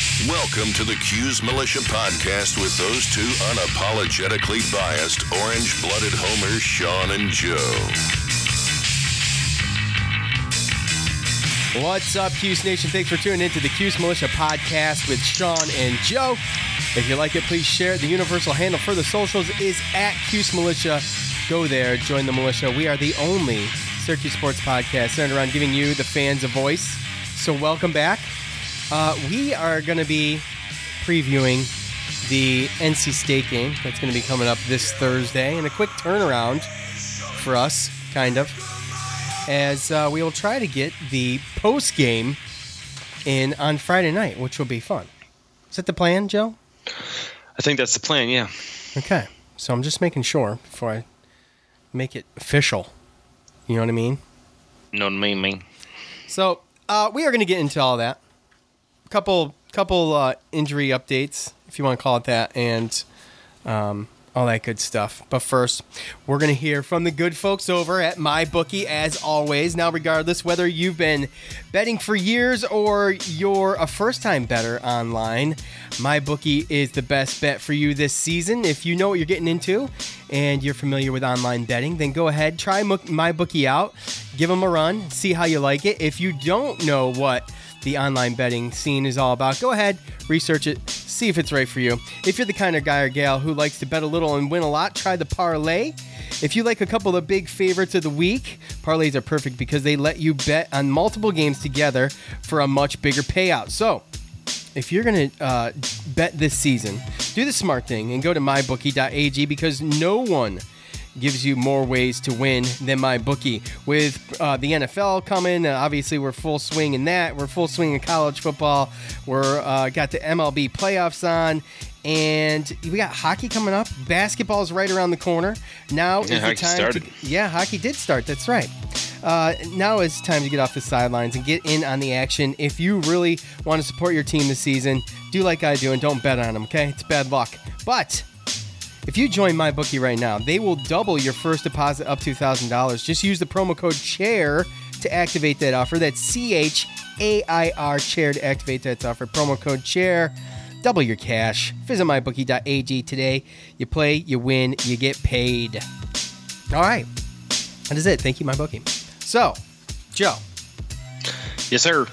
Welcome to the Cuse Militia Podcast with those two unapologetically biased, orange blooded homers, Sean and Joe. What's up, Cuse Nation? Thanks for tuning into the Cuse Militia podcast with Sean and Joe. If you like it, please share it. The universal handle for the socials is at Cuse Militia. Go there, join the militia. We are the only Syracuse sports podcast centered around giving you, the fans, a voice. So, welcome back. Uh, we are going to be previewing the NC State game that's going to be coming up this Thursday, and a quick turnaround for us, kind of as uh, we will try to get the post game in on Friday night, which will be fun. Is that the plan, Joe? I think that's the plan. Yeah. Okay. So I'm just making sure before I make it official. You know what I mean? No, me, me. So uh, we are going to get into all that. Couple, couple uh, injury updates, if you want to call it that, and um, all that good stuff. But first, we're going to hear from the good folks over at MyBookie as always. Now, regardless whether you've been betting for years or you're a first time bettor online, MyBookie is the best bet for you this season. If you know what you're getting into and you're familiar with online betting, then go ahead, try MyBookie out, give them a run, see how you like it. If you don't know what the online betting scene is all about. Go ahead, research it, see if it's right for you. If you're the kind of guy or gal who likes to bet a little and win a lot, try the parlay. If you like a couple of big favorites of the week, parlays are perfect because they let you bet on multiple games together for a much bigger payout. So, if you're going to uh, bet this season, do the smart thing and go to mybookie.ag because no one gives you more ways to win than my bookie. With uh, the NFL coming, uh, obviously we're full swing in that. We're full swing in college football. We're uh, got the MLB playoffs on. And we got hockey coming up. Basketball's right around the corner. Now Yeah, is the time. started. To, yeah, hockey did start. That's right. Uh, now it's time to get off the sidelines and get in on the action. If you really want to support your team this season, do like I do and don't bet on them. Okay, it's bad luck. But if you join MyBookie right now, they will double your first deposit up to $1,000. Just use the promo code CHAIR to activate that offer. That's C H A I R CHAIR to activate that offer. Promo code CHAIR. Double your cash. Visit mybookie.ag today. You play, you win, you get paid. All right. That is it. Thank you, MyBookie. So, Joe, Yes, sir.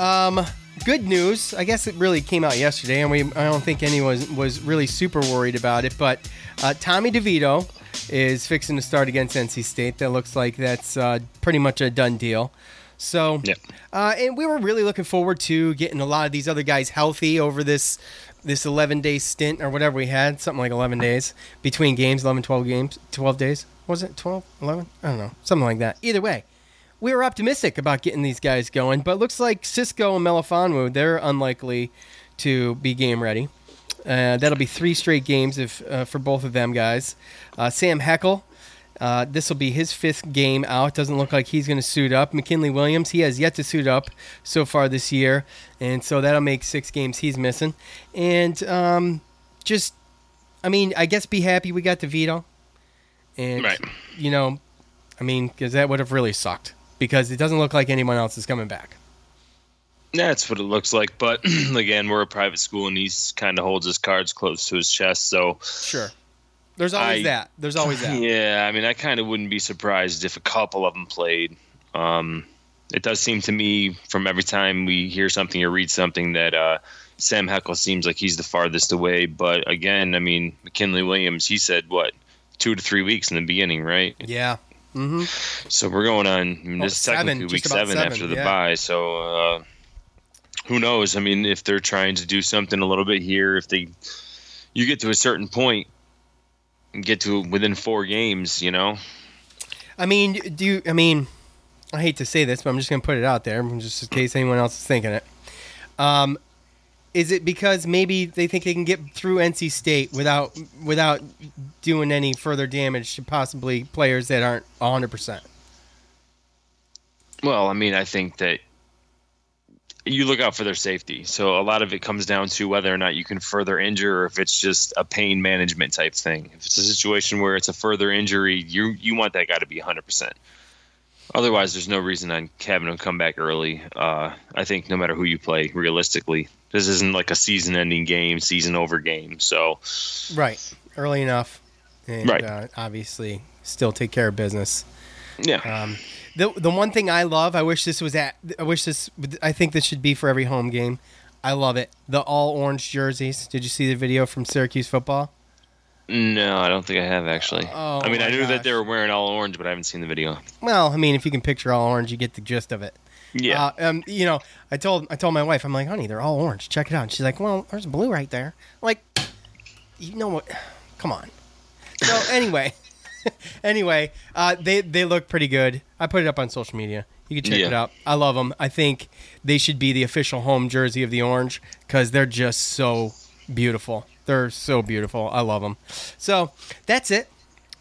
um, good news. I guess it really came out yesterday, and we I don't think anyone was, really super worried about it. But uh, Tommy DeVito is fixing to start against NC State. That looks like that's uh, pretty much a done deal. So, Yep. uh, and we were really looking forward to getting a lot of these other guys healthy over this this 11 day stint or whatever we had, something like 11 days between games, 11, 12 games, 12 days. Was it 12, 11? I don't know, something like that. Either way, we were optimistic about getting these guys going, but looks like Cisco and Melifonwu, they're unlikely to be game ready. Uh, that'll be three straight games if uh, for both of them guys. Uh, Sam Heckel, uh, this will be his fifth game out. Doesn't look like he's going to suit up. McKinley Williams, he has yet to suit up so far this year, and so that'll make six games he's missing. And um, just, I mean, I guess be happy we got DeVito. And Right. you know, I mean, because that would have really sucked because it doesn't look like anyone else is coming back. That's what it looks like. But again, we're a private school, and he's kind of holds his cards close to his chest. So Sure. There's always I- that. There's always that. yeah, I mean, I kind of wouldn't be surprised if a couple of them played. Um, it does seem to me, from every time we hear something or read something, that uh, Sam Heckel seems like he's the farthest away. But again, I mean, McKinley Williams, he said what two to three weeks in the beginning, right? Yeah. Mm-hmm. So we're going on. I mean, Oh, this is seven, technically week seven, seven, after the yeah. bye. So uh, who knows? I mean, if they're trying to do something a little bit here, if they you get to a certain point and get to within four games, you know, I mean, do you? I mean, I hate to say this, but I'm just gonna put it out there, just in case anyone else is thinking it. Um, is it because maybe they think they can get through NC State without without doing any further damage to possibly players that aren't 100? percent Well, I mean, I think that you look out for their safety. So a lot of it comes down to whether or not you can further injure or if it's just a pain management type thing. If it's a situation where it's a further injury, you you want that guy to be 100%. Otherwise, there's no reason on having him come back early. Uh, I think no matter who you play, realistically, this isn't like a season-ending game, season-over game. So Right, early enough, and Right. uh, obviously still take care of business. yeah, Um, the the one thing I love, I wish this was at. I wish this. I think this should be for every home game. I love it. The all orange jerseys. Did you see the video from Syracuse football? No, I don't think I have actually. Oh, I mean, I knew gosh. that they were wearing all orange, but I haven't seen the video. Well, I mean, if you can picture all orange, you get the gist of it. Yeah. Uh, um, you know, I told I told my wife, I'm like, honey, they're all orange. Check it out. And she's like, well, there's blue right there. I'm like, you know what? Come on. So anyway, anyway, uh, they they look pretty good. I put it up on social media. You can check Yeah. it out. I love them. I think they should be the official home jersey of the orange because they're just so beautiful. They're so beautiful. I love them. So that's it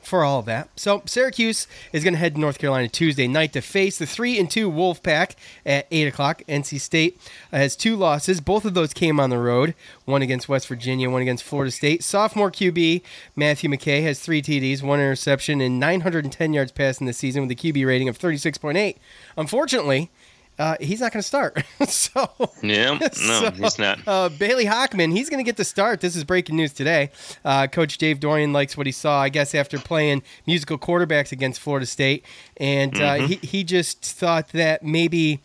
for all of that. So Syracuse is going to head to North Carolina Tuesday night to face the three and two Wolfpack at eight o'clock. NC State has two losses. Both of those came on the road. One against West Virginia, one against Florida State. Sophomore QB Matthew McKay has three TDs, one interception, and 910 yards passing this season with a QB rating of 36.8. Unfortunately. Uh, he's not going to start. so Yeah, no, so, he's not. Uh, Bailey Hockman, he's going to get the start. This is breaking news today. Uh, Coach Dave Doeren likes what he saw, I guess, after playing musical quarterbacks against Florida State. And uh, he, he just thought that maybe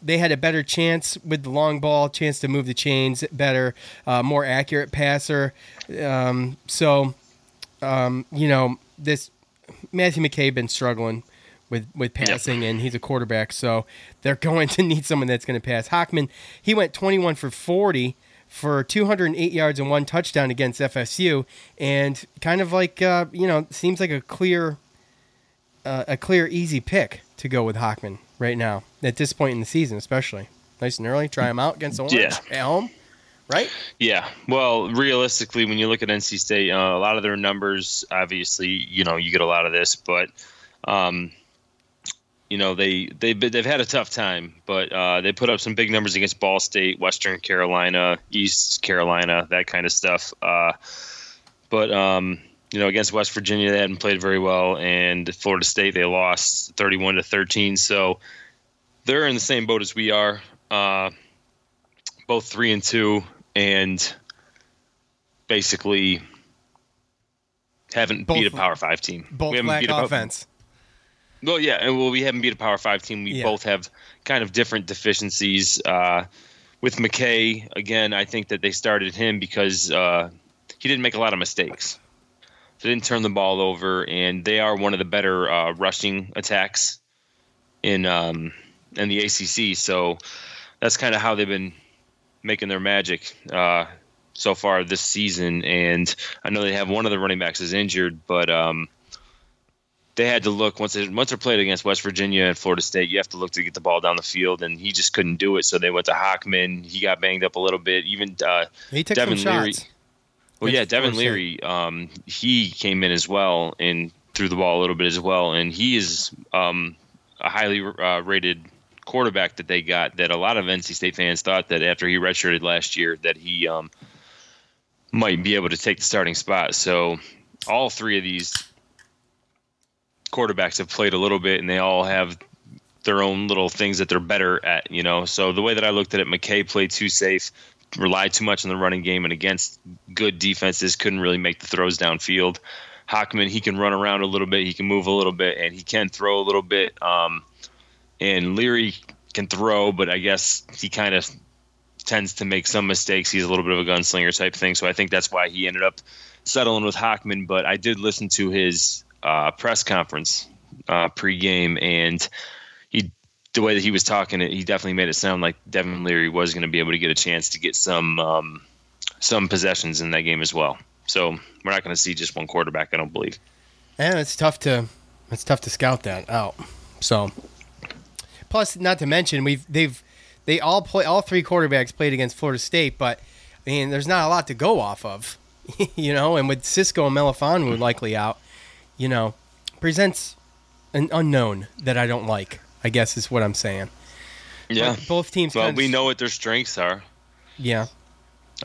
they had a better chance with the long ball, chance to move the chains better, uh, more accurate passer. Um, so, um, you know, this Matthew McKay been struggling with with passing, and he's a quarterback, so they're going to need someone that's going to pass. Hockman, he went 21 for 40 for 208 yards and one touchdown against FSU, and kind of like uh, you know, seems like a clear, uh, a clear easy pick to go with Hockman right now at this point in the season, especially nice and early. Try him out against Orange Yeah. at home, right? Yeah. Well, realistically, when you look at NC State, uh, a lot of their numbers, obviously, you know, you get a lot of this, but, um, you know, they they they've had a tough time, but uh, they put up some big numbers against Ball State, Western Carolina, East Carolina, that kind of stuff. Uh, but um, you know, against West Virginia, they hadn't played very well, and Florida State they lost thirty-one to thirteen. So they're in the same boat as we are. Uh, both three and two, and basically haven't Both- beat a Power Five team. Both We haven't lack beat a Pow- offense. Well, yeah, and well, we haven't beat a Power Five team. We Yeah. both have kind of different deficiencies. Uh, with McKay, again, I think that they started him because uh, he didn't make a lot of mistakes. They didn't turn the ball over, and they are one of the better uh, rushing attacks in um, in the ACC. So that's kind of how they've been making their magic uh, so far this season. And I know they have one of the running backs is injured, but um, they had to look once they once they're played against West Virginia and Florida State. You have to look to get the ball down the field, and he just couldn't do it. So they went to Hockman. He got banged up a little bit. Even uh, He took Devin some Leary. shots. well, yeah, Devin Leary. Um, he came in as well and threw the ball a little bit as well, and he is um, a highly uh, rated quarterback that they got. That a lot of NC State fans thought that after he redshirted last year, that he um, might be able to take the starting spot. So all three of these quarterbacks have played a little bit, and they all have their own little things that they're better at. You know, so the way that I looked at it, McKay played too safe, relied too much on the running game, and against good defenses, couldn't really make the throws downfield. Hockman, he can run around a little bit, he can move a little bit, and he can throw a little bit. Um, and Leary can throw, but I guess he kind of tends to make some mistakes. He's a little bit of a gunslinger type thing, so I think that's why he ended up settling with Hockman. But I did listen to his uh, press conference uh, pregame, and he the way that he was talking, it he definitely made it sound like Devin Leary was going to be able to get a chance to get some um, some possessions in that game as well. So we're not going to see just one quarterback, I don't believe. And it's tough to it's tough to scout that out. So plus not to mention we've they've they all play all three quarterbacks played against Florida State, but I mean there's not a lot to go off of. you know, and with Cisco and Melifonwu likely out, you know, presents an unknown that I don't like, I guess is what I'm saying. Yeah. But both teams Well, we know what their strengths are. Yeah.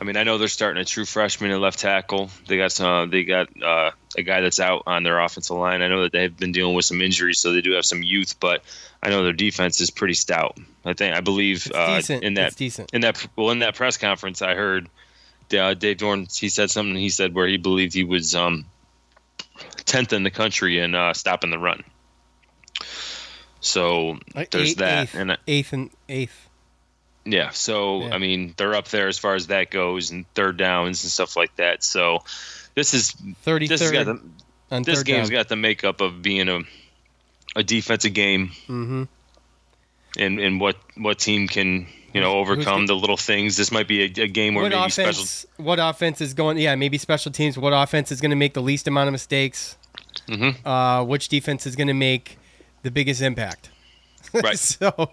I mean, I know they're starting a true freshman at left tackle. They got some. They got uh, a guy that's out on their offensive line. I know that they've been dealing with some injuries, so they do have some youth. But I know their defense is pretty stout. I think I believe It's uh, in that It's decent. in that well in that press conference I heard uh, Dave Doeren. He said something. He said where he believed he was um, tenth in the country in uh, stopping the run. So there's Eight- that, eighth, and I- eighth and eighth. yeah, so Yeah. I mean, they're up there as far as that goes, and third downs and stuff like that. So this is Thirty this has got the, this game's down. got the makeup of being a a defensive game, mm-hmm. and and what what team can you know overcome the- little things. This might be a, a game where What maybe offense? special. What offense is going? Yeah, maybe special teams. What offense is going to make the least amount of mistakes? Mhm. Uh, which defense is going to make the biggest impact? Right. so,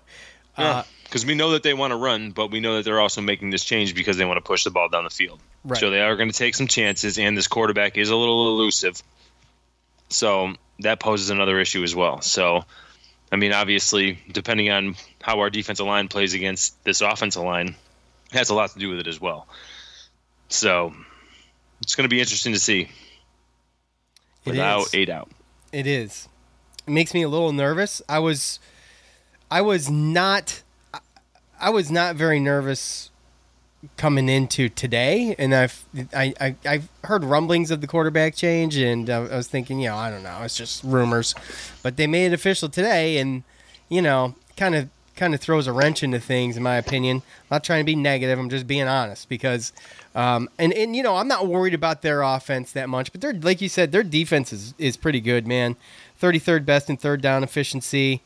uh, Because we know that they want to run, but we know that they're also making this change because they want to push the ball down the field. Right. So they are going to take some chances, and this quarterback is a little elusive. So that poses another issue as well. So, I mean, obviously, depending on how our defensive line plays against this offensive line, has a lot to do with it as well. So it's going to be interesting to see. It Without is. eight out. It is. It makes me a little nervous. I was, I was not, I- was not very nervous coming into today, and I've I, I I've heard rumblings of the quarterback change, and I was thinking, you know, I don't know, it's just rumors, but they made it official today, and you know, kind of kind of throws a wrench into things, in my opinion. I'm not trying to be negative. I'm just being honest because, um, and and you know, I'm not worried about their offense that much, but they're like you said, their defense is is pretty good, man. 33rd best in third down efficiency.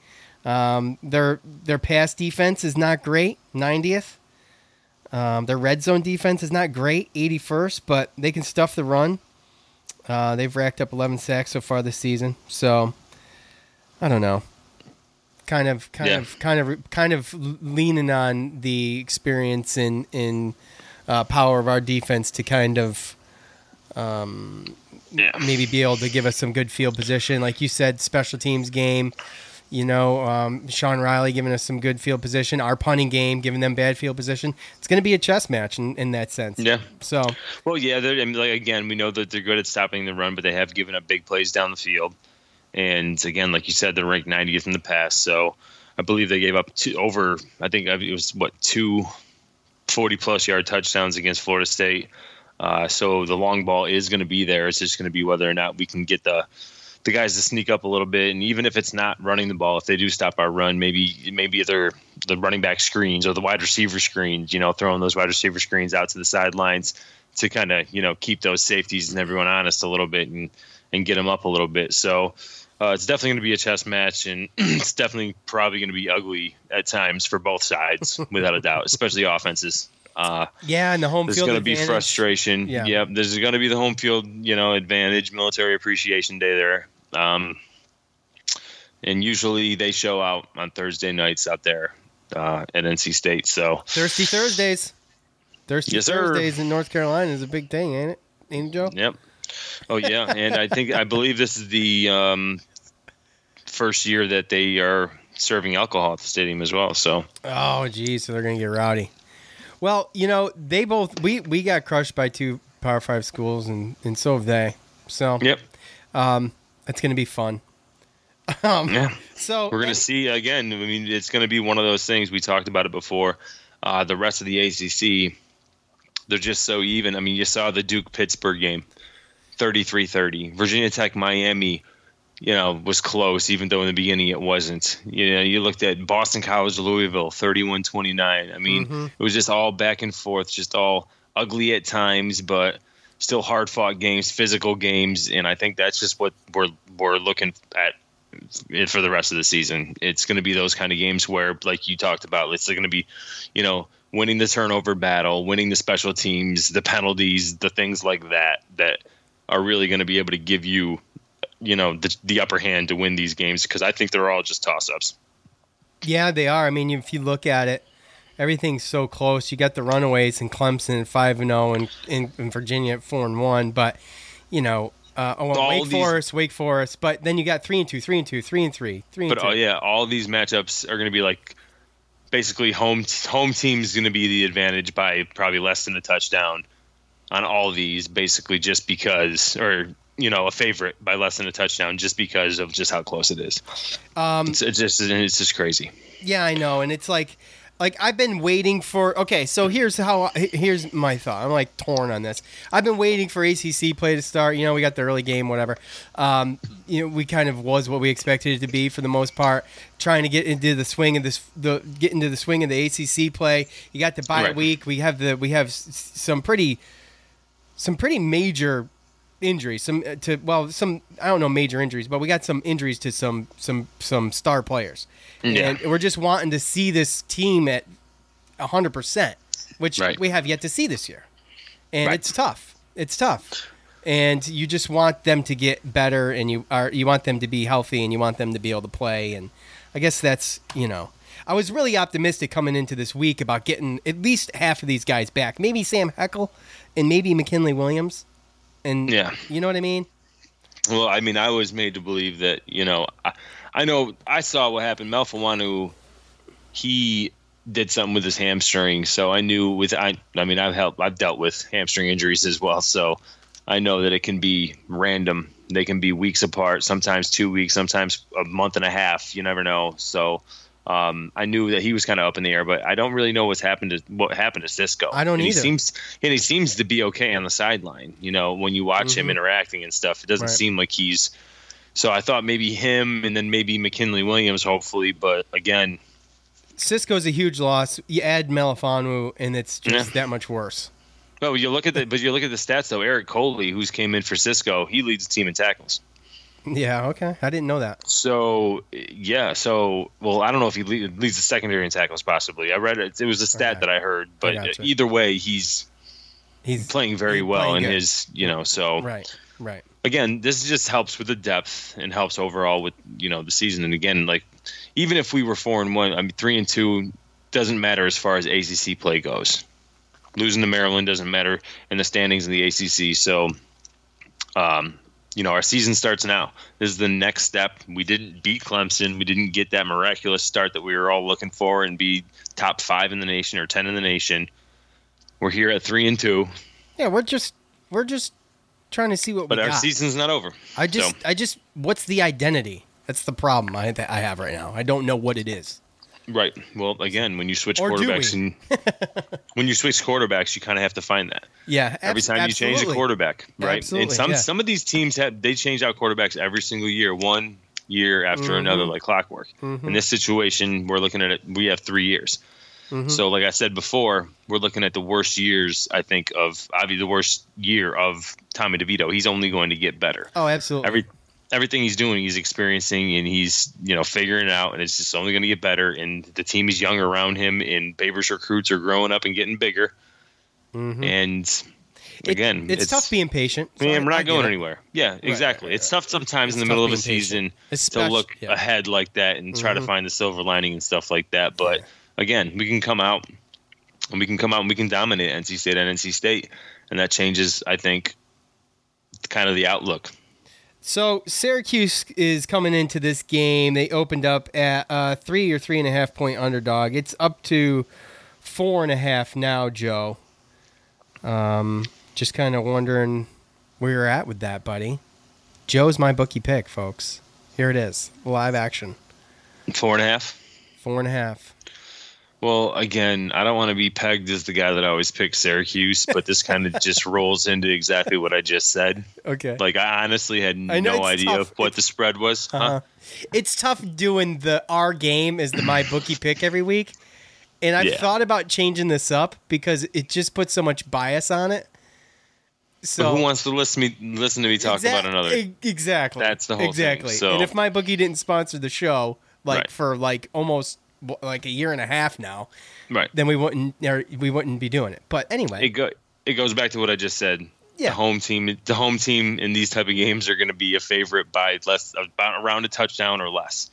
Um, their their pass defense is not great, 90th. Um, their red zone defense is not great, 81st, but they can stuff the run. Uh, they've racked up 11 sacks so far this season. So I don't know. Kind of, kind Yeah. of, kind of, kind of leaning on the experience and in uh, power of our defense to kind of Yeah. maybe be able to give us some good field position. Like you said, special teams game. You know, um, Sean Riley giving us some good field position. Our punting game giving them bad field position. It's going to be a chess match in, in that sense. Yeah. So Well, yeah, they're, I mean, like again, we know that they're good at stopping the run, but they have given up big plays down the field. And again, like you said, they're ranked 90th in the past. So I believe they gave up two, over, I think it was what two 40 plus yard touchdowns against Florida State. Uh, so the long ball is going to be there. It's just going to be whether or not we can get the the guys to sneak up a little bit. And even if it's not running the ball, if they do stop our run, maybe maybe they're the running back screens or the wide receiver screens. You know, throwing those wide receiver screens out to the sidelines to kind of you know keep those safeties and everyone honest a little bit and and get them up a little bit. So. Uh, it's definitely going to be a chess match, and it's definitely probably going to be ugly at times for both sides, without a doubt, especially offenses. Uh, yeah, and the home there's field going to be frustration. Yeah. Yep, there's going to be the home field, you know, advantage, military appreciation day there. Um, and usually they show out on Thursday nights out there uh, at NC State. So Thirsty Thursdays. Thirsty Yes. Thursdays in North Carolina is a big thing, ain't it? Ain't it, Joe? Yep. Oh yeah, and I think I believe this is the um, first year that they are serving alcohol at the stadium as well. So Oh, geez, so they're gonna get rowdy. Well, you know, they both we we got crushed by two Power Five schools, and and so have they. So yep, it's gonna be fun. Um, yeah. So We're going to see again. I mean, it's going to be one of those things. We talked about it before. Uh, the rest of the ACC, they're just so even. I mean, you saw the Duke Pittsburgh game, 33-30. Virginia Tech Miami, you know, was close, even though in the beginning it wasn't. You know, you looked at Boston College Louisville, 31-29. I mean, mm-hmm. it was just all back and forth, just all ugly at times, but still hard fought games, physical games, and I think that's just what we're we're looking at for the rest of the season. It's going to be those kind of games where, like you talked about, it's going to be, you know, winning the turnover battle, winning the special teams, the penalties, the things like that that are really going to be able to give you, you know, the, the upper hand to win these games because I think they're all just toss ups. Yeah, they are. I mean, if you look at it, everything's so close. You got the runaways in Clemson at five and zero, and in Virginia at four and one. But you know, uh, oh, well, Wake these, Forest, Wake Forest. But then you got three and two, three and two, three and three, three and but, two. But oh yeah, all these matchups are going to be like basically home home team's going to be the advantage by probably less than a touchdown on all these, basically just because, or you know, a favorite by less than a touchdown just because of just how close it is. Um, it's, it's just it's just crazy. Yeah, I know, and it's like like I've been waiting for. Okay, so here's how. Here's my thought. I'm like torn on this. I've been waiting for ACC play to start. You know, we got the early game, whatever. Um, you know, we kind of was what we expected it to be for the most part. Trying to get into the swing of this, the get into the swing of the ACC play. You got the bye right. week. We have the we have some pretty, some pretty major injuries. Some uh, to well, some I don't know major injuries, but we got some injuries to some some some star players, yeah. and we're just wanting to see this team at hundred percent, which right. we have yet to see this year, and right. it's tough. It's tough, and you just want them to get better, and you are you want them to be healthy, and you want them to be able to play, and I guess that's you know. I was really optimistic coming into this week about getting at least half of these guys back. Maybe Sam Heckel and maybe McKinley Williams and yeah, you know what I mean. Well, I mean, I was made to believe that you know, I, I know I saw what happened. Melifonwu, he did something with his hamstring, so I knew with I. I mean, I've helped. I've dealt with hamstring injuries as well, so I know that it can be random. They can be weeks apart, sometimes two weeks, sometimes a month and a half. You never know. So um, I knew that he was kind of up in the air, but I don't really know what's happened to what happened to Cisco. I don't and either. He seems and he seems to be okay on the sideline. You know, when you watch mm-hmm. him interacting and stuff, it doesn't right. seem like he's. So I thought maybe him and then maybe McKinley Williams, hopefully. But again, Cisco's a huge loss. You add Melifonwu, and it's just yeah. that much worse. Well, you look at the but you look at the stats though. Eric Coley, who's came in for Cisco, he leads the team in tackles. Yeah, okay. I didn't know that. So, yeah. So, well, I don't know if he leads the secondary in tackles, possibly. I read it. It was a stat okay. that I heard. But I either way, he's he's playing very he's well playing in good. his, you know, so. Right, right. Again, this just helps with the depth and helps overall with, you know, the season. And again, like, even if we were four and one, I mean, three and two doesn't matter as far as ACC play goes. Losing to Maryland doesn't matter in the standings in the ACC. So, um, you know, our season starts now. This is the next step. We didn't beat Clemson. We didn't get that miraculous start that we were all looking for and be top five in the nation or ten in the nation. We're here at three and two. Yeah, we're just we're just trying to see what. But our got. season's not over. I just so. I just what's the identity? That's the problem I I have right now. I don't know what it is. Right. Well, again, when you switch or quarterbacks, and when you switch quarterbacks, you kind of have to find that. Yeah. Every time absolutely. you change a quarterback, right? Absolutely, and some yeah. some of these teams have they change out quarterbacks every single year, one year after mm-hmm. another, like clockwork. Mm-hmm. In this situation, we're looking at it. We have three years. Mm-hmm. So, like I said before, we're looking at the worst years. I think of obviously the worst year of Tommy DeVito. He's only going to get better. Oh, absolutely. Every everything he's doing, he's experiencing and he's you know figuring it out, and it's just only going to get better. And the team is young around him, and Babers recruits are growing up and getting bigger. Mm-hmm. And again, it, it's, it's, tough being patient. So man, we're not going anywhere. Yeah, exactly. Right, right, It's tough sometimes it's in the middle of a season to look yeah. ahead like that and try mm-hmm. to find the silver lining and stuff like that. But yeah. again, we can come out and we can come out and we can dominate NC State and NC State, and that changes, I think, kind of the outlook so Syracuse is coming into this game. They opened up at uh, three or three and a half point underdog. It's up to four and a half now, Joe. Um, just kind of wondering where you're at with that, buddy. Joe's my bookie pick, folks. Here it is, live action. Four and a half. Four and a half. Well, again, I don't want to be pegged as the guy that always picks Syracuse, but this kind of just rolls into exactly what I just said. Okay. Like I honestly had no idea what it's, the spread was. Uh-huh. Huh? It's tough doing the our game as the my bookie pick every week, and I've yeah. thought about changing this up because it just puts so much bias on it. So who wants to listen to me listen to me talk Exact- about another? e- Exactly. That's the whole thing, exactly. so- And if my bookie didn't sponsor the show, like Right. for like almost like a year and a half now, right. then we wouldn't we wouldn't be doing it. But anyway, It go it goes back to what I just said. Yeah. The home team the home team in these type of games are going to be a favorite by less uh, about around a touchdown or less.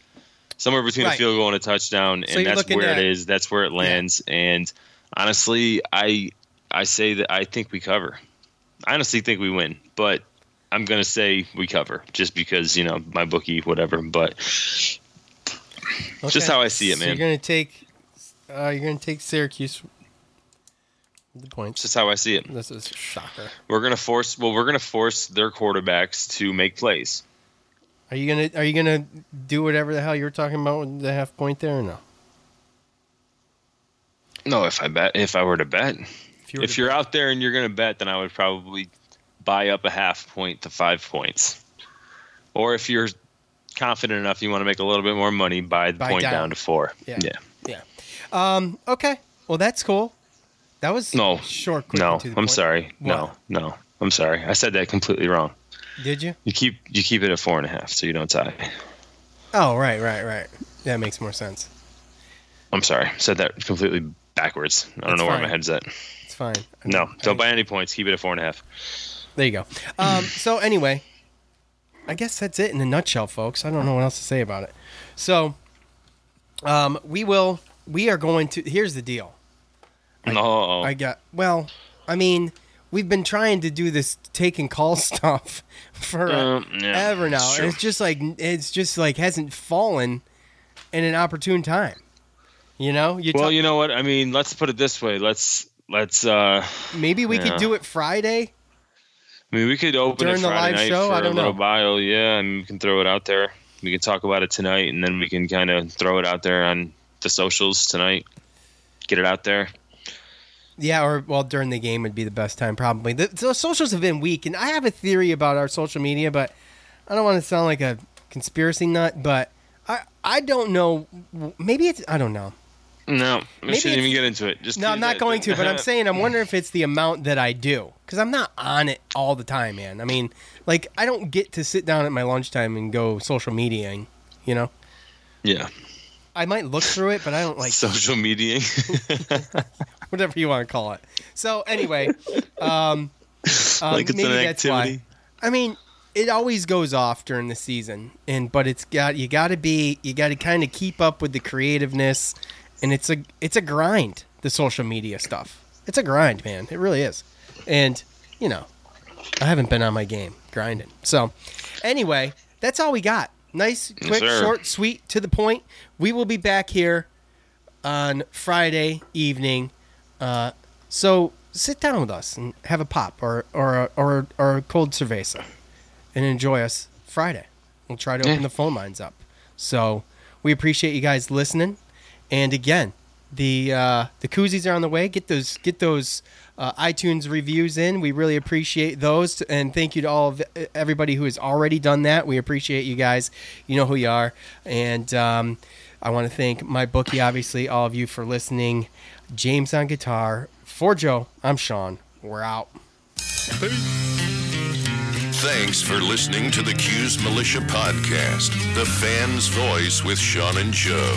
Somewhere between Right. a field goal and a touchdown So and that's where at- it is. That's where it lands and honestly, I I say that I think we cover. I honestly think we win, but I'm going to say we cover just because, you know, my bookie whatever, but just how I see it, So man. you're gonna take, uh, you're gonna take Syracuse. The points. just how I see it. This is a shocker. We're going to force well, we're to force their quarterbacks to make plays. Are you gonna Are you gonna do whatever the hell you were talking about with the half point there or no? No, if I bet, if I were to bet, If you if you're bet- out there and you're going to bet, then I would probably buy up a half point to five points. Or if you're confident enough, you want to make a little bit more money, buy the Buy point down. down. to four. Yeah. yeah. yeah. Um. Okay. Well, that's cool. That was No. short. Quick, No, and to the I'm point. sorry. No, What? no, I'm sorry. I said that completely wrong. Did you? You keep you keep it at four and a half, so you don't tie. Oh, right, right, right. That makes more sense. I'm sorry. Said that completely backwards. I don't That's know where fine. my head's at. It's fine. I No, don't I- buy any points. Keep it at four and a half. There you go. Um, so anyway, I guess that's it in a nutshell, folks. I don't know what else to say about it. So, um, we will. We are going to. Here's the deal. No, I got. Well, I mean, we've been trying to do this take and call stuff for Um, yeah, ever now, it's it's just like it's just like hasn't fallen in an opportune time. You know, you well, talk- you know what? I mean, let's put it this way. Let's let's. uh maybe we could do it Friday. I mean, we could open During it the Friday live night show? for I a don't know. bio. Yeah, and we can throw it out there. We can talk about it tonight, and then we can kind of throw it out there on the socials tonight. Get it out there. Yeah, or well, during the game would be the best time probably. The, the socials have been weak, and I have a theory about our social media, but I don't want to sound like a conspiracy nut. But I I don't know. Maybe it's I don't know. No, we Maybe shouldn't even get into it. Just No, I'm not going to. But I'm saying I'm wondering if it's the amount that I do because I'm not on it all the time, man. I mean, like I don't get to sit down at my lunchtime and go social mediaing. You know, yeah, I might look through it, but I don't like social media. whatever you want to call it. So anyway, um, um, like it's maybe an that's why. I mean, it always goes off during the season, and but it's got you got to be you got to kind of keep up with the creativeness, and it's a it's a grind. The social media stuff, it's a grind, man. It really is, and you know, I haven't been on my game grinding. So anyway, that's all we got. Nice, quick, sir. short, sweet, to the point. We will be back here on Friday evening. Uh, so sit down with us and have a pop or or a, or or a cold cerveza and enjoy us Friday. We'll try to open Yeah. the phone lines up. So we appreciate you guys listening. And again, the uh, the koozies are on the way. Get those get those uh, iTunes reviews in. We really appreciate those. And thank you to all of everybody who has already done that. We appreciate you guys. You know who you are. And um, I want to thank my bookie, obviously, all of you for listening. James on guitar. For Joe, I'm Sean. We're out. Thanks for listening to the Cuse Militia Podcast, the fan's voice with Sean and Joe.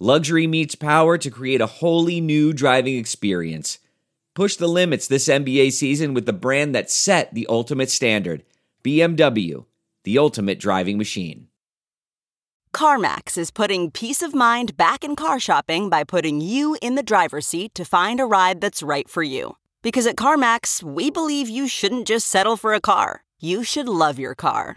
Luxury meets power to create a wholly new driving experience. Push the limits this NBA season with the brand that set the ultimate standard BMW, the ultimate driving machine. CarMax is putting peace of mind back in car shopping by putting you in the driver's seat to find a ride that's right for you. Because at CarMax, we believe you shouldn't just settle for a car, you should love your car.